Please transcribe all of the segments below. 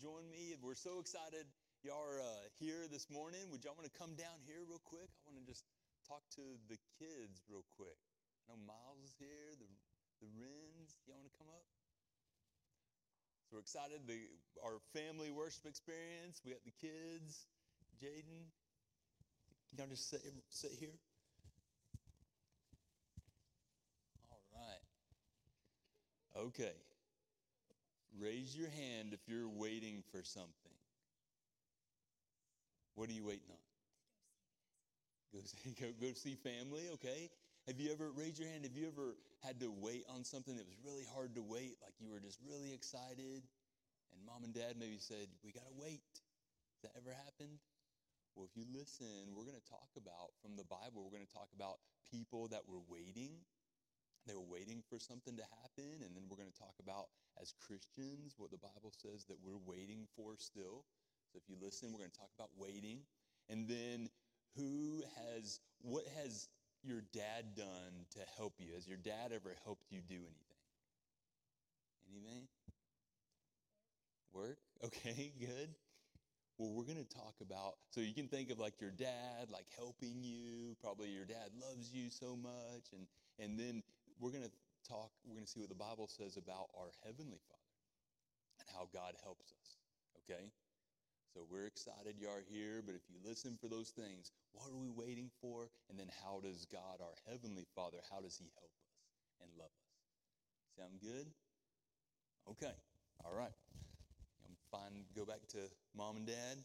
join me? We're so excited y'all are uh, here this morning. Would y'all want to come down here real quick? I want to just talk to the kids real quick. I know Miles is here, the, the Wrens. Y'all want to come up? So we're excited. The, our family worship experience. We got the kids. Jaden, can y'all just sit, sit here? All right. Okay. Raise your hand if you're waiting for something. What are you waiting on? Go see, go, go see family, okay? Have you ever, raise your hand, have you ever had to wait on something that was really hard to wait, like you were just really excited, and mom and dad maybe said, We gotta wait? Has that ever happened? Well, if you listen, we're gonna talk about from the Bible, we're gonna talk about people that were waiting. They were waiting for something to happen, and then we're gonna talk about as Christians what the Bible says that we're waiting for still. So if you listen, we're going to talk about waiting. And then who has, what has your dad done to help you? Has your dad ever helped you do anything? Anything? Work? Okay, good. Well, we're going to talk about, so you can think of like your dad, like helping you. Probably your dad loves you so much. And, and then we're going to talk, we're going to see what the Bible says about our Heavenly Father and how God helps us. Okay? So we're excited you are here, but if you listen for those things, what are we waiting for? And then how does God, our Heavenly Father, how does He help us and love us? Sound good? Okay. All right. I'm fine. Go back to mom and dad.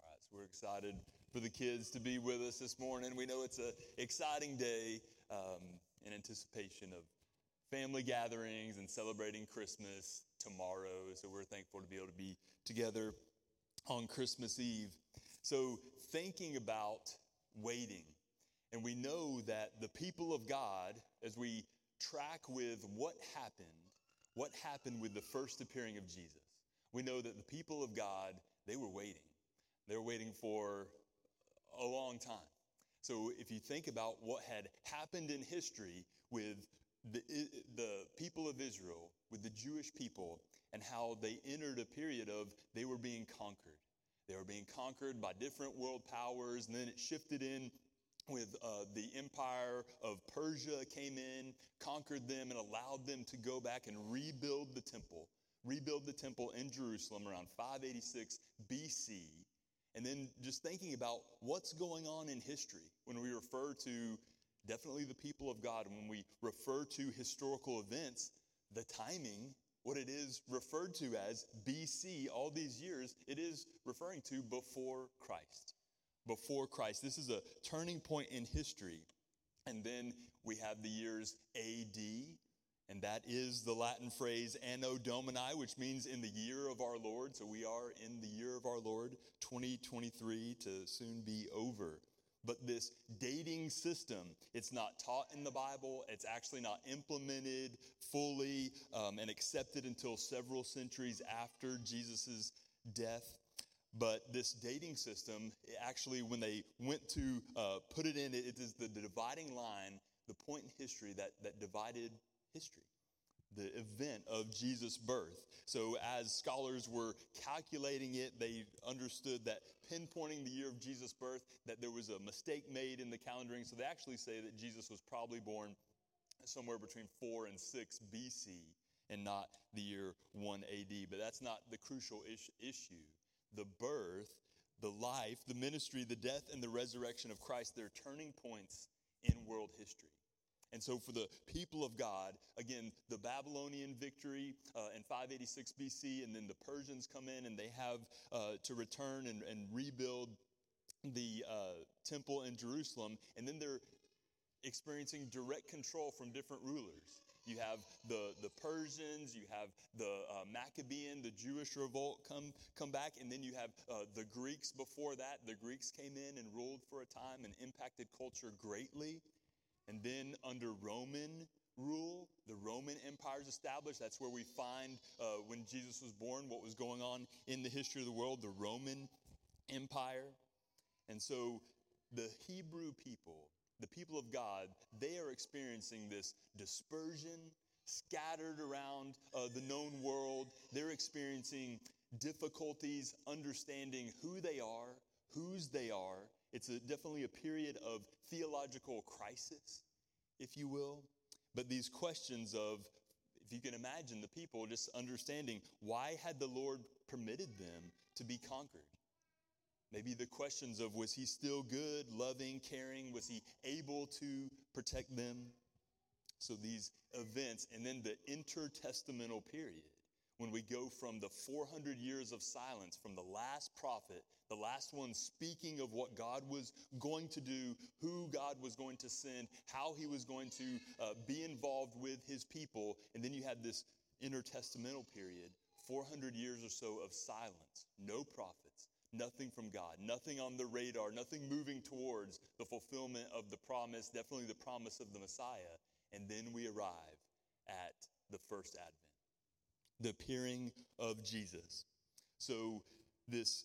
All right. So we're excited for the kids to be with us this morning. We know it's an exciting day um, in anticipation of family gatherings and celebrating Christmas tomorrow. So we're thankful to be able to be together on Christmas Eve. So, thinking about waiting, and we know that the people of God, as we track with what happened, what happened with the first appearing of Jesus, we know that the people of God, they were waiting. They were waiting for a long time. So, if you think about what had happened in history with the, the people of Israel, with the Jewish people, and how they entered a period of they were being conquered. They were being conquered by different world powers, and then it shifted in with uh, the empire of Persia came in, conquered them, and allowed them to go back and rebuild the temple, rebuild the temple in Jerusalem around 586 BC. And then just thinking about what's going on in history when we refer to definitely the people of God, when we refer to historical events, the timing what it is referred to as BC all these years, it is referring to before Christ. Before Christ. This is a turning point in history. And then we have the years AD, and that is the Latin phrase Anno Domini, which means in the year of our Lord. So we are in the year Lord, 2023 to soon be over. But this dating system, it's not taught in the Bible. It's actually not implemented fully um, and accepted until several centuries after Jesus' death. But this dating system, actually, when they went to uh, put it in, it is the dividing line, the point in history that, that divided history the event of Jesus' birth. So, as scholars were calculating it, they understood that pinpointing the year of Jesus' birth, that there was a mistake made in the calendaring. So, they actually say that Jesus was probably born somewhere between 4 and 6 BC and not the year 1 AD. But that's not the crucial is- issue. The birth, the life, the ministry, the death, and the resurrection of Christ, they're turning points in world history. And so, for the people of God, again, the Babylonian victory uh, in 586 BC, and then the Persians come in and they have uh, to return and, and rebuild the uh, temple in Jerusalem. And then they're experiencing direct control from different rulers. You have the, the Persians, you have the uh, Maccabean, the Jewish revolt come, come back, and then you have uh, the Greeks before that. The Greeks came in and ruled for a time and impacted culture greatly. And then under Roman rule, the Roman Empire is established. That's where we find uh, when Jesus was born what was going on in the history of the world, the Roman Empire. And so the Hebrew people, the people of God, they are experiencing this dispersion, scattered around uh, the known world. They're experiencing difficulties understanding who they are, whose they are. It's a, definitely a period of theological crisis, if you will. But these questions of, if you can imagine the people just understanding why had the Lord permitted them to be conquered? Maybe the questions of was he still good, loving, caring? Was he able to protect them? So these events, and then the intertestamental period, when we go from the 400 years of silence from the last prophet, the last one speaking of what God was going to do, who God was going to send, how he was going to uh, be involved with his people, and then you had this intertestamental period, 400 years or so of silence, no prophets, nothing from God, nothing on the radar, nothing moving towards the fulfillment of the promise, definitely the promise of the Messiah. And then we arrive at the first advent the appearing of Jesus. So, this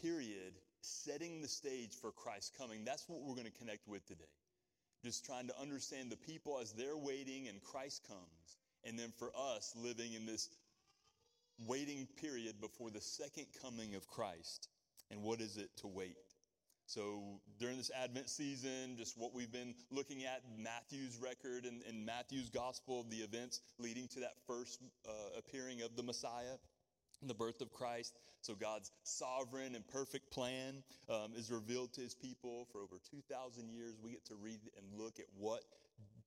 period setting the stage for Christ's coming, that's what we're going to connect with today. Just trying to understand the people as they're waiting and Christ comes. And then for us living in this waiting period before the second coming of Christ. And what is it to wait? So during this Advent season, just what we've been looking at, Matthew's record and, and Matthew's gospel, of the events leading to that first uh, appearing of the Messiah the birth of Christ. So God's sovereign and perfect plan um, is revealed to his people for over 2,000 years. We get to read and look at what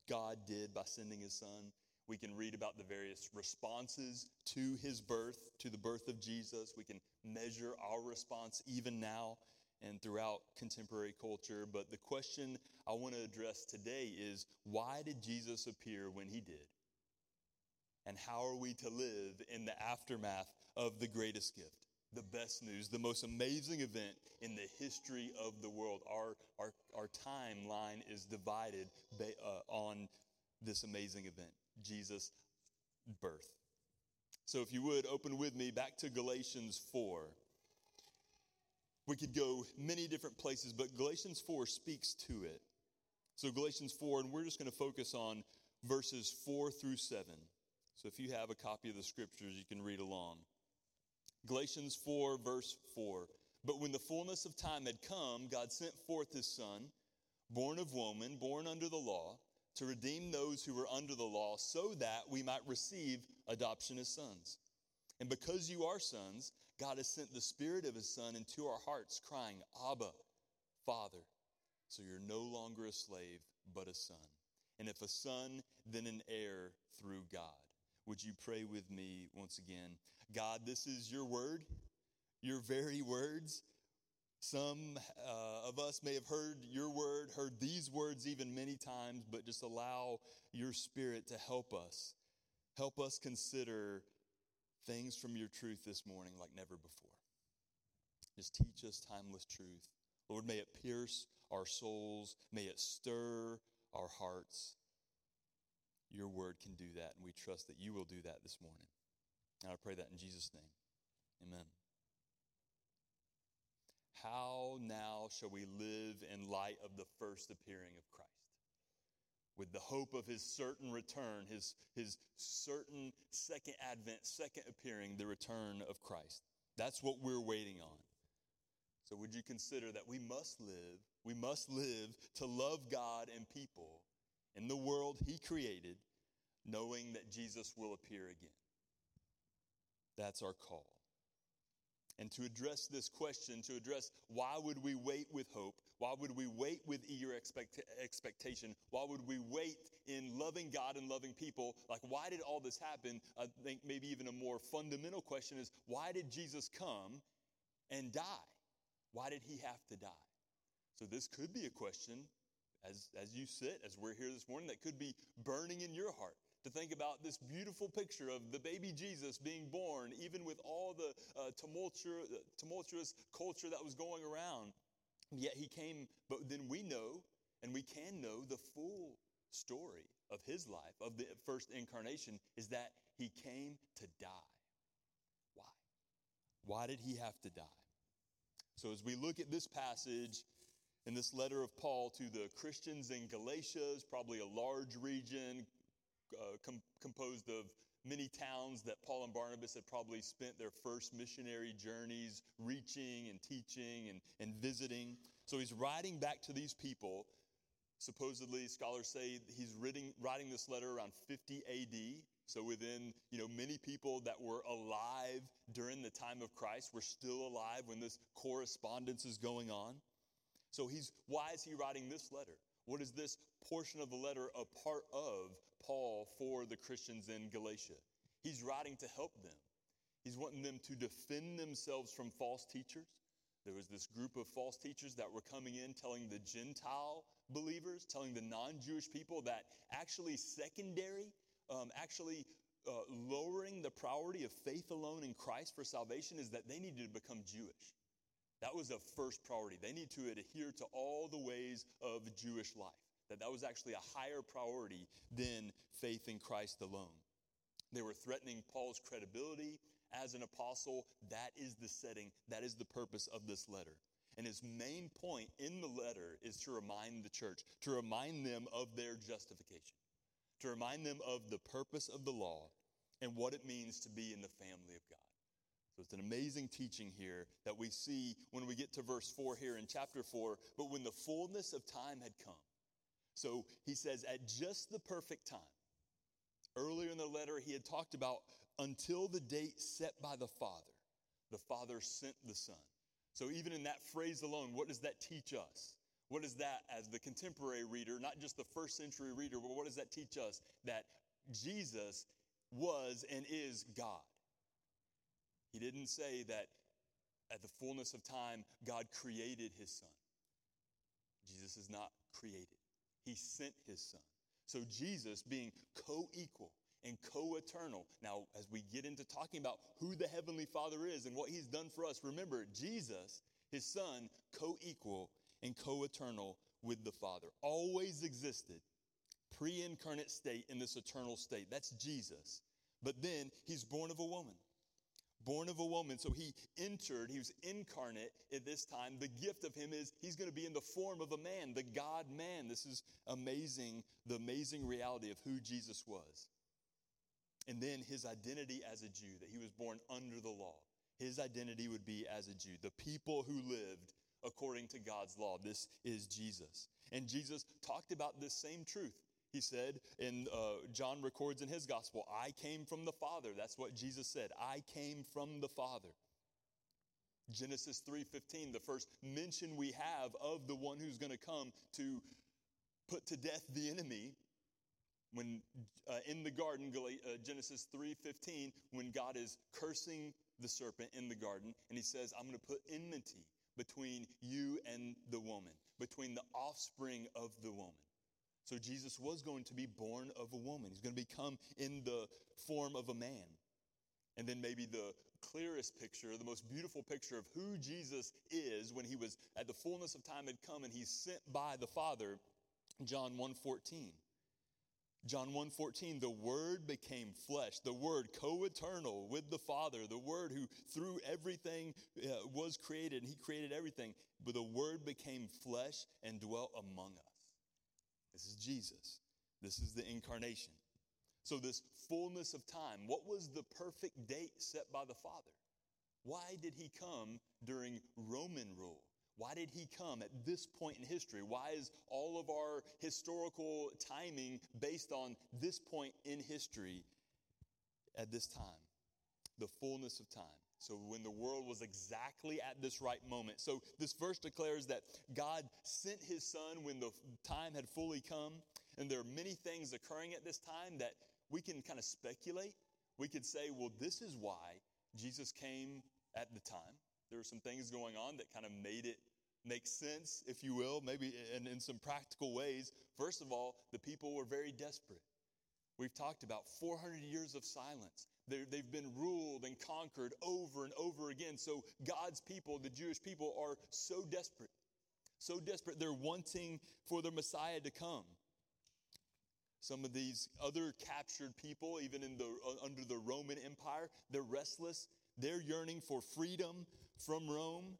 God did by sending his son. We can read about the various responses to his birth, to the birth of Jesus. We can measure our response even now and throughout contemporary culture. But the question I want to address today is why did Jesus appear when he did? And how are we to live in the aftermath of the greatest gift? The best news, the most amazing event in the history of the world. Our, our, our timeline is divided by, uh, on this amazing event Jesus' birth. So, if you would open with me back to Galatians 4. We could go many different places, but Galatians 4 speaks to it. So, Galatians 4, and we're just going to focus on verses 4 through 7. So, if you have a copy of the scriptures, you can read along. Galatians 4, verse 4. But when the fullness of time had come, God sent forth his Son, born of woman, born under the law, to redeem those who were under the law, so that we might receive adoption as sons. And because you are sons, God has sent the Spirit of His Son into our hearts, crying, Abba, Father. So you're no longer a slave, but a son. And if a son, then an heir through God. Would you pray with me once again? God, this is your word, your very words. Some uh, of us may have heard your word, heard these words even many times, but just allow your spirit to help us. Help us consider things from your truth this morning like never before. Just teach us timeless truth. Lord, may it pierce our souls, may it stir our hearts. Your word can do that, and we trust that you will do that this morning. And I pray that in Jesus' name. Amen. How now shall we live in light of the first appearing of Christ? With the hope of his certain return, his, his certain second advent, second appearing, the return of Christ. That's what we're waiting on. So, would you consider that we must live, we must live to love God and people in the world he created, knowing that Jesus will appear again? That's our call. And to address this question, to address why would we wait with hope? Why would we wait with eager expect- expectation? Why would we wait in loving God and loving people? Like, why did all this happen? I think maybe even a more fundamental question is why did Jesus come and die? Why did he have to die? So, this could be a question as, as you sit, as we're here this morning, that could be burning in your heart to think about this beautiful picture of the baby Jesus being born, even with all the uh, tumultuous, tumultuous culture that was going around. Yet he came, but then we know, and we can know the full story of his life, of the first incarnation, is that he came to die. Why? Why did he have to die? So as we look at this passage, in this letter of Paul to the Christians in Galatia, probably a large region uh, com- composed of many towns that Paul and Barnabas had probably spent their first missionary journeys reaching and teaching and, and visiting. So he's writing back to these people. Supposedly, scholars say he's writing, writing this letter around 50 AD. So within, you know, many people that were alive during the time of Christ were still alive when this correspondence is going on. So he's why is he writing this letter? What is this portion of the letter a part of Paul for the Christians in Galatia? He's writing to help them. He's wanting them to defend themselves from false teachers. There was this group of false teachers that were coming in telling the Gentile believers, telling the non Jewish people that actually secondary, um, actually uh, lowering the priority of faith alone in Christ for salvation is that they needed to become Jewish. That was a first priority. They need to adhere to all the ways of Jewish life. That that was actually a higher priority than faith in Christ alone. They were threatening Paul's credibility as an apostle. That is the setting, that is the purpose of this letter. And his main point in the letter is to remind the church, to remind them of their justification, to remind them of the purpose of the law and what it means to be in the family of God. So it's an amazing teaching here that we see when we get to verse 4 here in chapter 4. But when the fullness of time had come, so he says, at just the perfect time. Earlier in the letter, he had talked about until the date set by the Father, the Father sent the Son. So even in that phrase alone, what does that teach us? What is that as the contemporary reader, not just the first century reader, but what does that teach us? That Jesus was and is God. He didn't say that at the fullness of time, God created his son. Jesus is not created, he sent his son. So, Jesus being co equal and co eternal. Now, as we get into talking about who the Heavenly Father is and what he's done for us, remember, Jesus, his son, co equal and co eternal with the Father, always existed, pre incarnate state in this eternal state. That's Jesus. But then he's born of a woman born of a woman. So he entered, he was incarnate at this time. The gift of him is he's going to be in the form of a man, the God man. This is amazing, the amazing reality of who Jesus was. And then his identity as a Jew, that he was born under the law. His identity would be as a Jew, the people who lived according to God's law. This is Jesus. And Jesus talked about this same truth he said, and uh, John records in his gospel, I came from the Father. That's what Jesus said. I came from the Father. Genesis 3:15, the first mention we have of the one who's going to come to put to death the enemy when uh, in the garden uh, Genesis 3:15 when God is cursing the serpent in the garden and he says I'm going to put enmity between you and the woman between the offspring of the woman so Jesus was going to be born of a woman. He's going to become in the form of a man. And then maybe the clearest picture, the most beautiful picture of who Jesus is when he was at the fullness of time had come and he's sent by the Father, John 1:14. John 1:14 the word became flesh the word co-eternal with the father the word who through everything uh, was created and he created everything but the word became flesh and dwelt among us this is Jesus. This is the incarnation. So, this fullness of time, what was the perfect date set by the Father? Why did he come during Roman rule? Why did he come at this point in history? Why is all of our historical timing based on this point in history at this time? The fullness of time. So, when the world was exactly at this right moment. So, this verse declares that God sent his son when the time had fully come. And there are many things occurring at this time that we can kind of speculate. We could say, well, this is why Jesus came at the time. There were some things going on that kind of made it make sense, if you will, maybe in, in some practical ways. First of all, the people were very desperate. We've talked about 400 years of silence. They have been ruled and conquered over and over again. So God's people, the Jewish people, are so desperate. So desperate, they're wanting for their Messiah to come. Some of these other captured people, even in the, uh, under the Roman Empire, they're restless. They're yearning for freedom from Rome.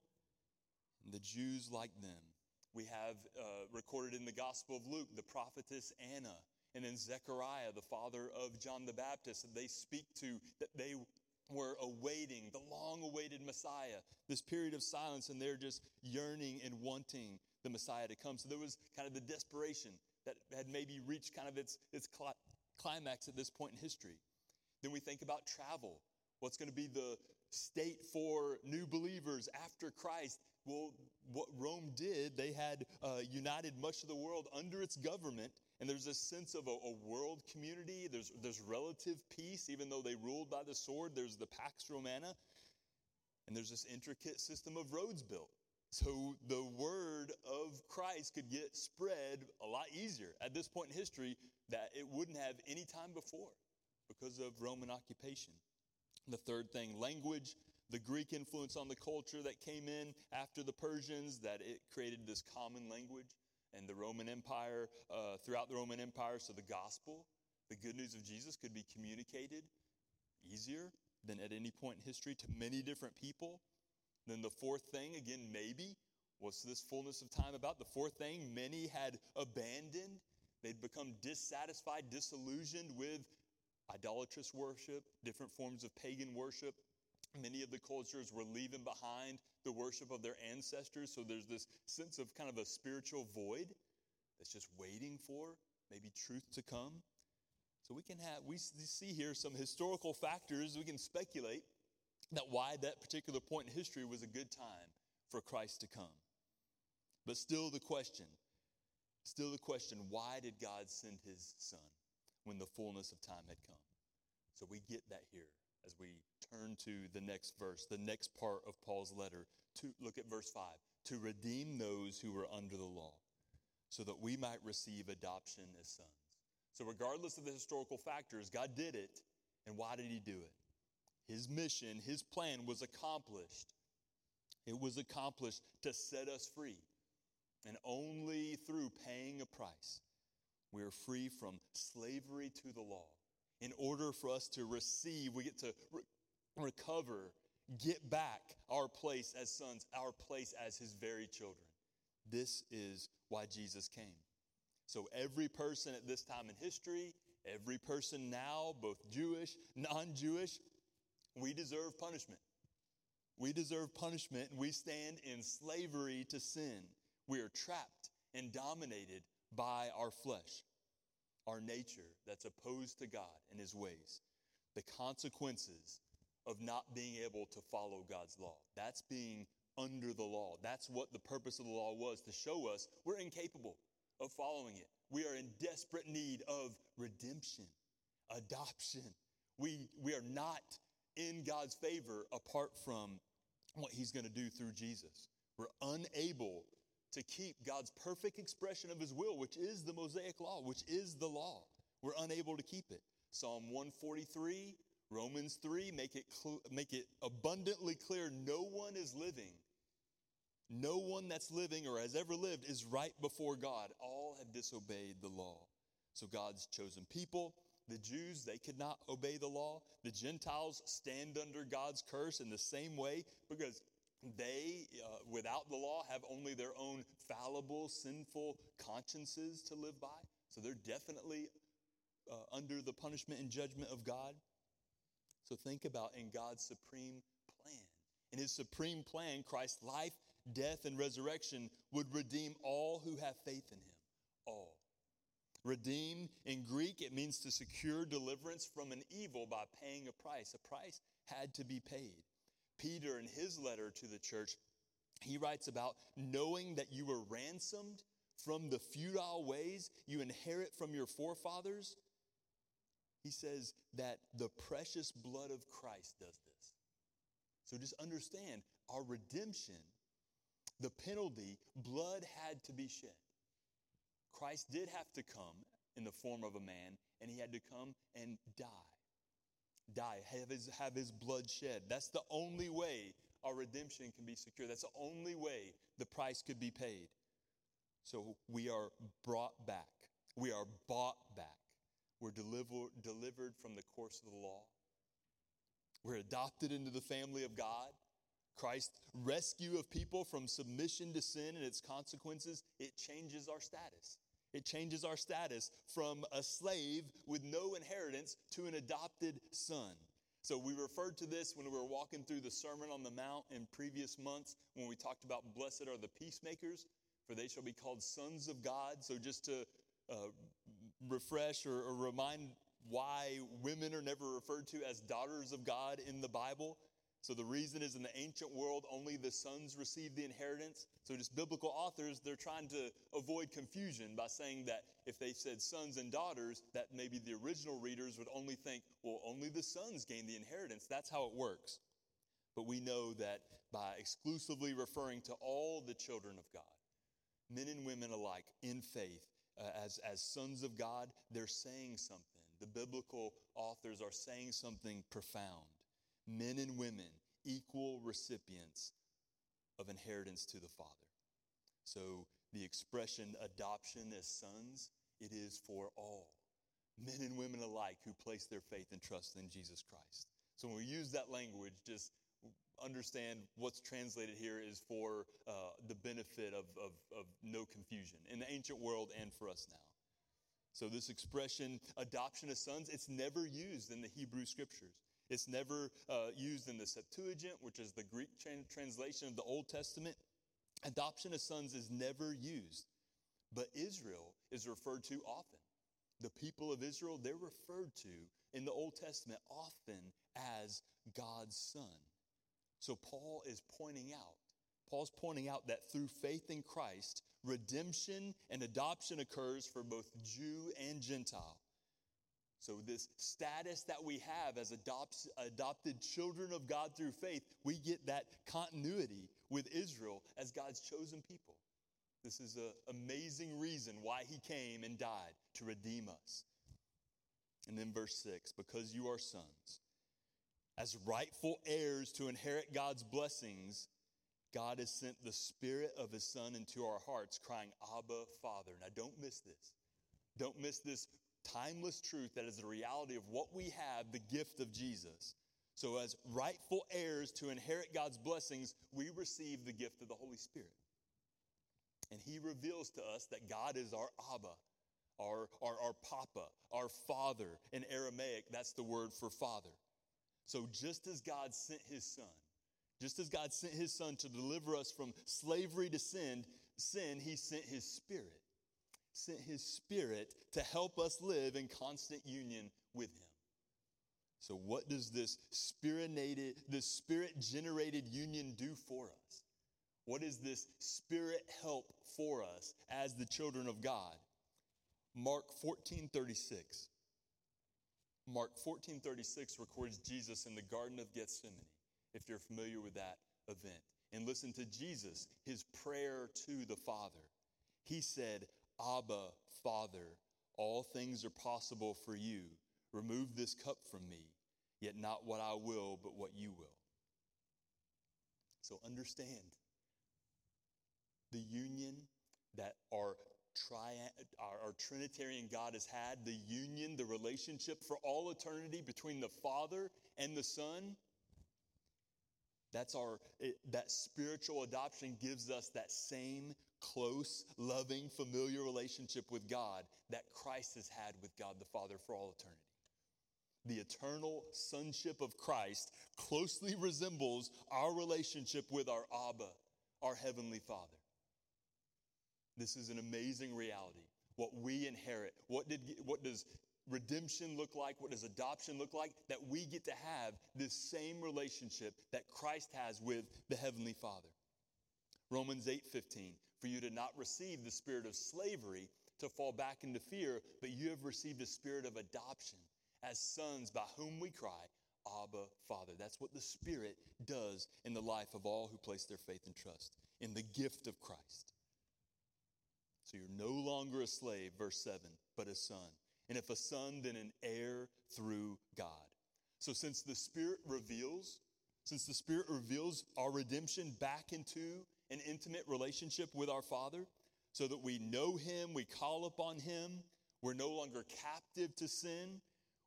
The Jews like them. We have uh, recorded in the Gospel of Luke the prophetess Anna and then Zechariah, the father of John the Baptist, they speak to that they were awaiting the long awaited Messiah, this period of silence, and they're just yearning and wanting the Messiah to come. So there was kind of the desperation that had maybe reached kind of its, its climax at this point in history. Then we think about travel. What's going to be the state for new believers after Christ? Well, what Rome did, they had uh, united much of the world under its government, and there's a sense of a, a, world community. There's, there's relative peace, even though they ruled by the sword. There's the Pax Romana, and there's this intricate system of roads built. So the word of Christ could get spread a lot easier at this point in history that it wouldn't have any time before because of Roman occupation. The third thing, language the Greek influence on the culture that came in after the Persians, that it created this common language. And the Roman Empire, uh, throughout the Roman Empire, so the gospel, the good news of Jesus could be communicated easier than at any point in history to many different people. Then the fourth thing, again, maybe, what's this fullness of time about? The fourth thing, many had abandoned. They'd become dissatisfied, disillusioned with idolatrous worship, different forms of pagan worship, Many of the cultures were leaving behind the worship of their ancestors. So there's this sense of kind of a spiritual void that's just waiting for maybe truth to come. So we can have, we see here some historical factors. We can speculate that why that particular point in history was a good time for Christ to come. But still the question, still the question, why did God send his son when the fullness of time had come? So we get that here as we turn to the next verse, the next part of Paul's letter. To look at verse 5 to redeem those who were under the law, so that we might receive adoption as sons. So, regardless of the historical factors, God did it. And why did He do it? His mission, His plan was accomplished. It was accomplished to set us free. And only through paying a price, we are free from slavery to the law in order for us to receive, we get to recover, get back our place as sons, our place as his very children. This is why Jesus came. So, every person at this time in history, every person now, both Jewish, non Jewish, we deserve punishment. We deserve punishment and we stand in slavery to sin. We are trapped and dominated by our flesh our nature that's opposed to God and his ways, the consequences of not being able to follow God's law. That's being under the law. That's what the purpose of the law was to show us we're incapable of following it. We are in desperate need of redemption, adoption. We, we are not in God's favor apart from what he's going to do through Jesus. We're unable to keep God's perfect expression of his will, which is the Mosaic law, which is the law. We're unable to keep it. Psalm 143, Romans 3 make it, cl- make it abundantly clear no one is living. No one that's living or has ever lived is right before God. All have disobeyed the law. So God's chosen people, the Jews, they could not obey the law. The Gentiles stand under God's curse in the same way because they, uh, without the law, have only their own fallible, sinful consciences to live by. So they're definitely uh, under the punishment and judgment of God. So think about in God's supreme plan. In his supreme plan, Christ's life, death, and resurrection would redeem all who have faith in him. All. Redeem in Greek, it means to secure deliverance from an evil by paying a price. A price had to be paid. Peter, in his letter to the church, he writes about knowing that you were ransomed from the futile ways you inherit from your forefathers. He says that the precious blood of Christ does this. So just understand our redemption, the penalty, blood had to be shed. Christ did have to come in the form of a man, and he had to come and die die, have his, have his blood shed. That's the only way our redemption can be secure. That's the only way the price could be paid. So we are brought back. We are bought back. We're deliver, delivered from the course of the law. We're adopted into the family of God. Christ's rescue of people from submission to sin and its consequences, it changes our status. It changes our status from a slave with no inheritance to an adopted son. So we referred to this when we were walking through the Sermon on the Mount in previous months when we talked about blessed are the peacemakers, for they shall be called sons of God. So just to uh, refresh or, or remind why women are never referred to as daughters of God in the Bible. So the reason is in the ancient world, only the sons received the inheritance. So just biblical authors, they're trying to avoid confusion by saying that if they said sons and daughters, that maybe the original readers would only think, well, only the sons gain the inheritance. That's how it works. But we know that by exclusively referring to all the children of God, men and women alike in faith, uh, as, as sons of God, they're saying something. The biblical authors are saying something profound men and women equal recipients of inheritance to the Father. So the expression adoption as sons, it is for all, men and women alike who place their faith and trust in Jesus Christ. So when we use that language, just understand what's translated here is for uh, the benefit of, of, of no confusion in the ancient world and for us now. So this expression, adoption of sons, it's never used in the Hebrew scriptures. It's never uh, used in the Septuagint, which is the Greek translation of the Old Testament. Adoption of sons is never used, but Israel is referred to often. The people of Israel, they're referred to in the Old Testament often as God's son. So Paul is pointing out, Paul's pointing out that through faith in Christ, redemption and adoption occurs for both Jew and Gentile. So, this status that we have as adopt, adopted children of God through faith, we get that continuity with Israel as God's chosen people. This is an amazing reason why he came and died to redeem us. And then, verse 6 because you are sons, as rightful heirs to inherit God's blessings, God has sent the Spirit of His Son into our hearts, crying, Abba, Father. Now, don't miss this. Don't miss this timeless truth that is the reality of what we have, the gift of Jesus. So, as rightful heirs to inherit God's blessings, we receive the gift of the Holy Spirit. And He reveals to us that God is our Abba, our, our, our Papa, our Father. In Aramaic, that's the word for Father. So, just as God sent His Son, just as God sent His Son to deliver us from slavery to sin, sin, He sent His Spirit sent his spirit to help us live in constant union with him. So, what does this spiritated, this spirit generated union do for us? What is this spirit help for us as the children of God? Mark 14 36. Mark 14:36 records Jesus in the Garden of Gethsemane, if you're familiar with that event. And listen to Jesus, his prayer to the Father. He said, Abba, Father, all things are possible for you. Remove this cup from me, yet not what I will, but what you will. So understand the union that our, tri- our, our Trinitarian God has had, the union, the relationship for all eternity between the Father and the Son. That's our, it, that spiritual adoption gives us that same close, loving, familiar relationship with God that Christ has had with God the Father for all eternity. The eternal sonship of Christ closely resembles our relationship with our Abba, our Heavenly Father. This is an amazing reality. What we inherit, what, did, what does redemption look like? What does adoption look like? That we get to have this same relationship that Christ has with the Heavenly Father. Romans 8 15. For you did not receive the spirit of slavery to fall back into fear, but you have received a spirit of adoption as sons by whom we cry, Abba, Father. That's what the Spirit does in the life of all who place their faith and trust in the gift of Christ. So you're no longer a slave, verse 7, but a son. And if a son, then an heir through God. So since the Spirit reveals, since the Spirit reveals our redemption back into an intimate relationship with our Father so that we know Him, we call upon Him, we're no longer captive to sin.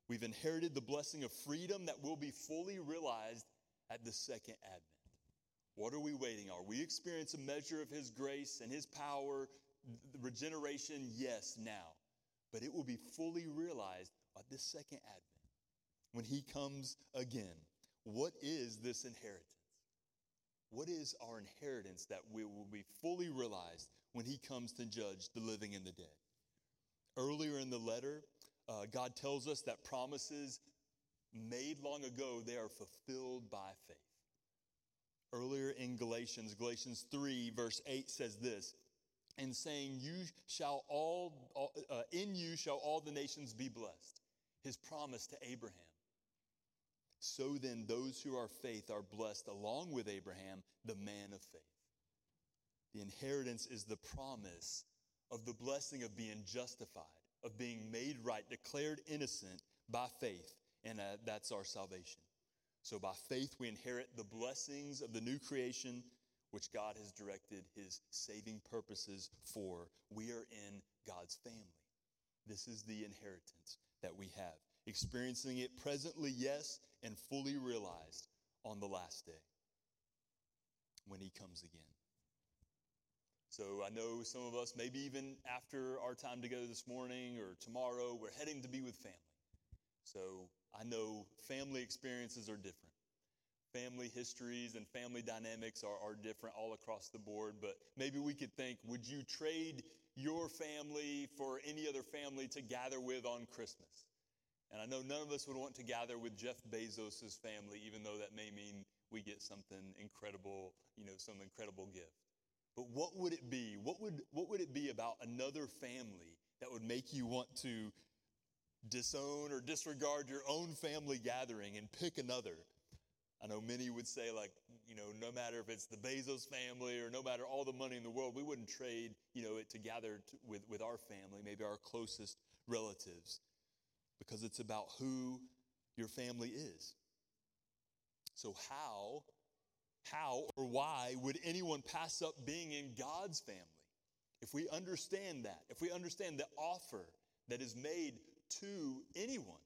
We've inherited the blessing of freedom that will be fully realized at the second advent. What are we waiting? Are we experience a measure of His grace and His power the regeneration, yes, now. But it will be fully realized at this second advent when he comes again. What is this inheritance? What is our inheritance that we will be fully realized when he comes to judge the living and the dead? Earlier in the letter, uh, God tells us that promises made long ago, they are fulfilled by faith. Earlier in Galatians, Galatians 3, verse 8 says this, and saying, You shall all, all uh, in you shall all the nations be blessed. His promise to Abraham. So then, those who are faith are blessed along with Abraham, the man of faith. The inheritance is the promise of the blessing of being justified, of being made right, declared innocent by faith, and uh, that's our salvation. So by faith, we inherit the blessings of the new creation, which God has directed his saving purposes for. We are in God's family. This is the inheritance that we have. Experiencing it presently, yes, and fully realized on the last day when he comes again. So I know some of us, maybe even after our time together this morning or tomorrow, we're heading to be with family. So I know family experiences are different. Family histories and family dynamics are, are different all across the board, but maybe we could think would you trade your family for any other family to gather with on Christmas? And I know none of us would want to gather with Jeff Bezos' family, even though that may mean we get something incredible, you know, some incredible gift. But what would it be? What would, what would it be about another family that would make you want to disown or disregard your own family gathering and pick another. I know many would say, like, you know, no matter if it's the Bezos family or no matter all the money in the world, we wouldn't trade, you know, it together to, with, with our family, maybe our closest relatives, because it's about who your family is. So, how, how or why would anyone pass up being in God's family? If we understand that, if we understand the offer that is made to anyone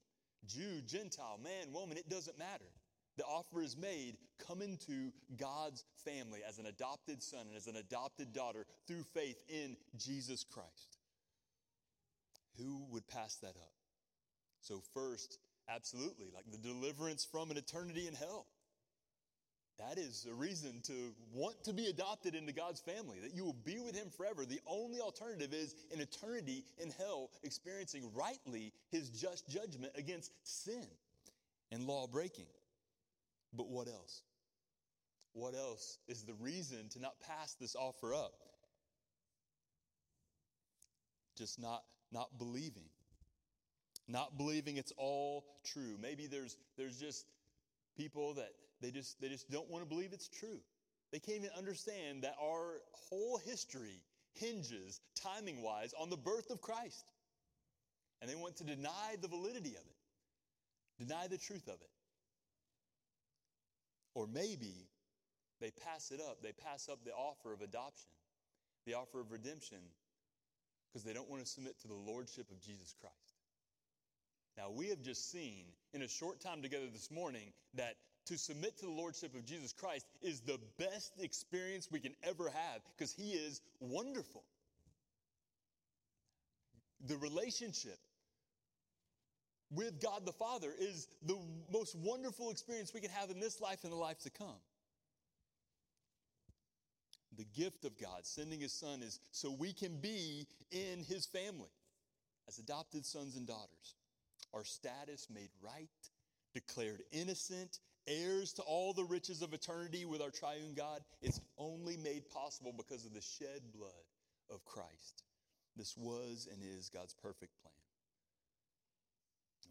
Jew, Gentile, man, woman, it doesn't matter. The offer is made come into God's family as an adopted son and as an adopted daughter through faith in Jesus Christ. Who would pass that up? So, first, absolutely, like the deliverance from an eternity in hell. That is a reason to want to be adopted into God's family, that you will be with Him forever. The only alternative is an eternity in hell, experiencing rightly His just judgment against sin and law breaking. But what else? What else is the reason to not pass this offer up? Just not, not believing. Not believing it's all true. Maybe there's, there's just people that they just, they just don't want to believe it's true. They can't even understand that our whole history hinges, timing wise, on the birth of Christ. And they want to deny the validity of it, deny the truth of it. Or maybe they pass it up. They pass up the offer of adoption, the offer of redemption, because they don't want to submit to the lordship of Jesus Christ. Now, we have just seen in a short time together this morning that to submit to the Lordship of Jesus Christ is the best experience we can ever have because He is wonderful. The relationship with God the Father is the most wonderful experience we can have in this life and the life to come. The gift of God, sending His Son, is so we can be in His family as adopted sons and daughters. Our status made right, declared innocent, heirs to all the riches of eternity with our triune God, it's only made possible because of the shed blood of Christ. This was and is God's perfect plan.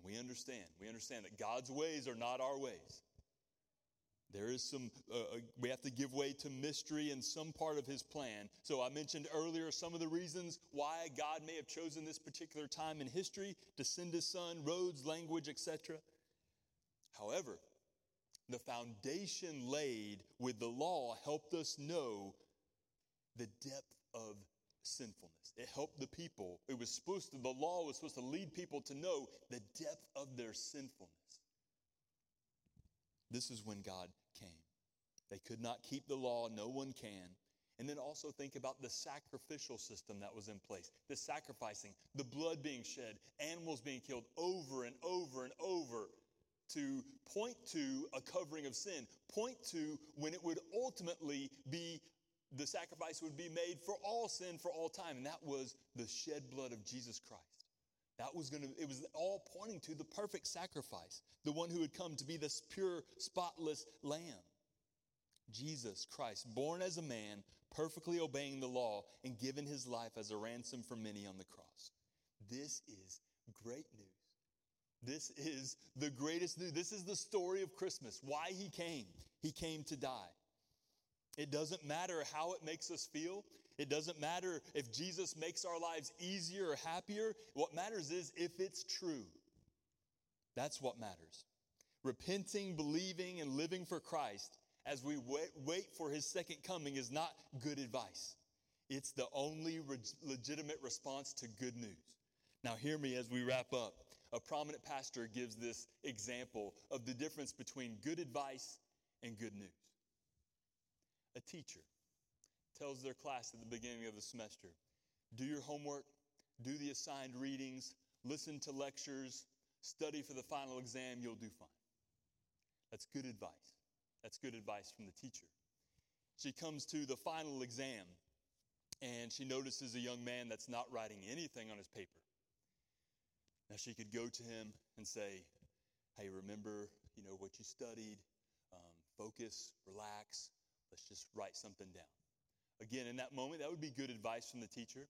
We understand, we understand that God's ways are not our ways. There is some, uh, uh, we have to give way to mystery in some part of his plan. So I mentioned earlier some of the reasons why God may have chosen this particular time in history to send his son, roads, language, etc. However, the foundation laid with the law helped us know the depth of sinfulness. It helped the people. It was supposed to, the law was supposed to lead people to know the depth of their sinfulness. This is when God came. They could not keep the law, no one can. And then also think about the sacrificial system that was in place the sacrificing, the blood being shed, animals being killed over and over and over to point to a covering of sin, point to when it would ultimately be the sacrifice would be made for all sin for all time, and that was the shed blood of Jesus Christ. That was going to, it was all pointing to the perfect sacrifice, the one who would come to be this pure, spotless lamb. Jesus Christ, born as a man, perfectly obeying the law, and given his life as a ransom for many on the cross. This is great news. This is the greatest news. This is the story of Christmas, why he came. He came to die. It doesn't matter how it makes us feel. It doesn't matter if Jesus makes our lives easier or happier. What matters is if it's true. That's what matters. Repenting, believing, and living for Christ as we wait, for his second coming is not good advice. It's the only re- legitimate response to good news. Now, hear me as we wrap up. A prominent pastor gives this example of the difference between good advice and good news. A teacher tells their class at the beginning of the semester do your homework, do the assigned readings, listen to lectures, study for the final exam, you'll do fine. That's good advice. That's good advice from the teacher. She comes to the final exam and she notices a young man that's not writing anything on his paper. Now she could go to him and say, Hey, remember, you know, what you studied, um, focus, relax, let's just write something down. Again, in that moment, that would be good advice from the teacher.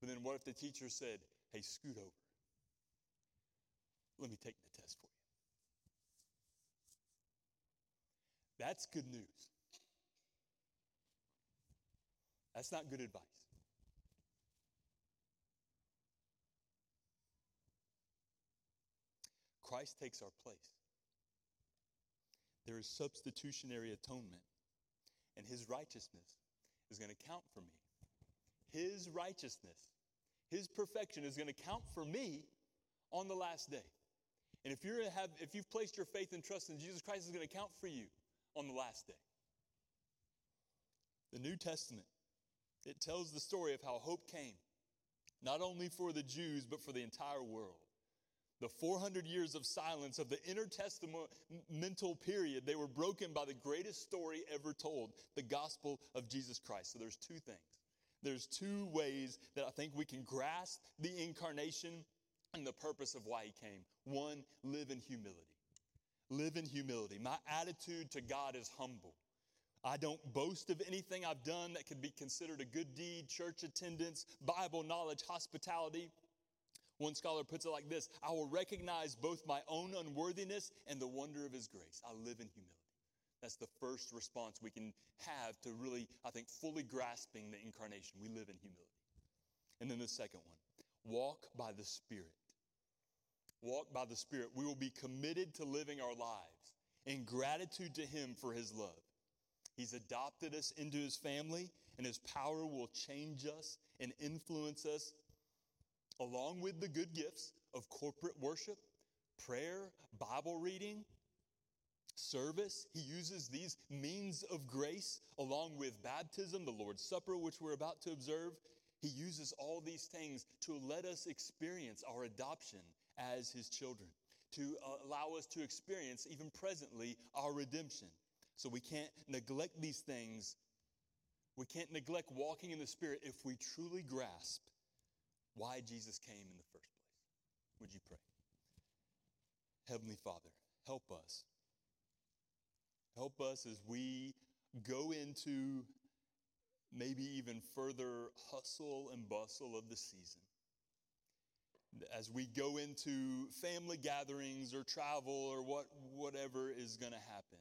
But then what if the teacher said, Hey, scoot over? Let me take the test for you. That's good news. That's not good advice. Christ takes our place. There is substitutionary atonement, and his righteousness is going to count for me. His righteousness, his perfection is going to count for me on the last day. And if, you're have, if you've placed your faith and trust in Jesus Christ, it's going to count for you on the last day. The New Testament, it tells the story of how hope came, not only for the Jews, but for the entire world. The 400 years of silence of the intertestamental period, they were broken by the greatest story ever told the gospel of Jesus Christ. So there's two things. There's two ways that I think we can grasp the incarnation and the purpose of why he came. One, live in humility. Live in humility. My attitude to God is humble. I don't boast of anything I've done that could be considered a good deed, church attendance, Bible knowledge, hospitality. One scholar puts it like this I will recognize both my own unworthiness and the wonder of his grace. I live in humility. That's the first response we can have to really, I think, fully grasping the incarnation. We live in humility. And then the second one walk by the Spirit walk by the Spirit, we will be committed to living our lives in gratitude to Him for His love. He's adopted us into His family, and His power will change us and influence us along with the good gifts of corporate worship, prayer, Bible reading, service. He uses these means of grace along with baptism, the Lord's Supper, which we're about to observe. He uses all these things to let us experience our adoption as his children, to uh, allow us to experience, even presently, our redemption. So we can't neglect these things. We can't neglect walking in the Spirit if we truly grasp why Jesus came in the first place. Would you pray? Heavenly Father, help us. Help us as we go into maybe even further hustle and bustle of the season as we go into family gatherings or travel or what, whatever is going to happen.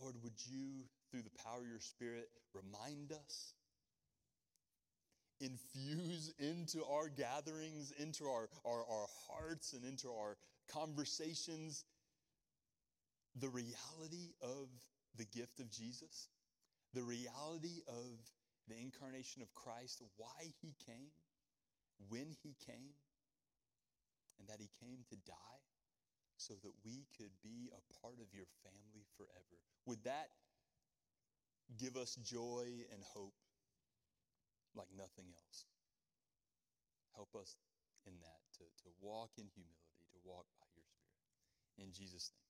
Lord, would you, through the power of your Spirit, remind us, infuse into our gatherings, into our, our, our hearts, and into our conversations the reality of the gift of Jesus, the reality of the incarnation of Christ, why he came, when he came and that he came to die so that we could be a part of your family forever. Would that give us joy and hope like nothing else. Help us in that to, to walk in humility, to walk by your Spirit. In Jesus' name.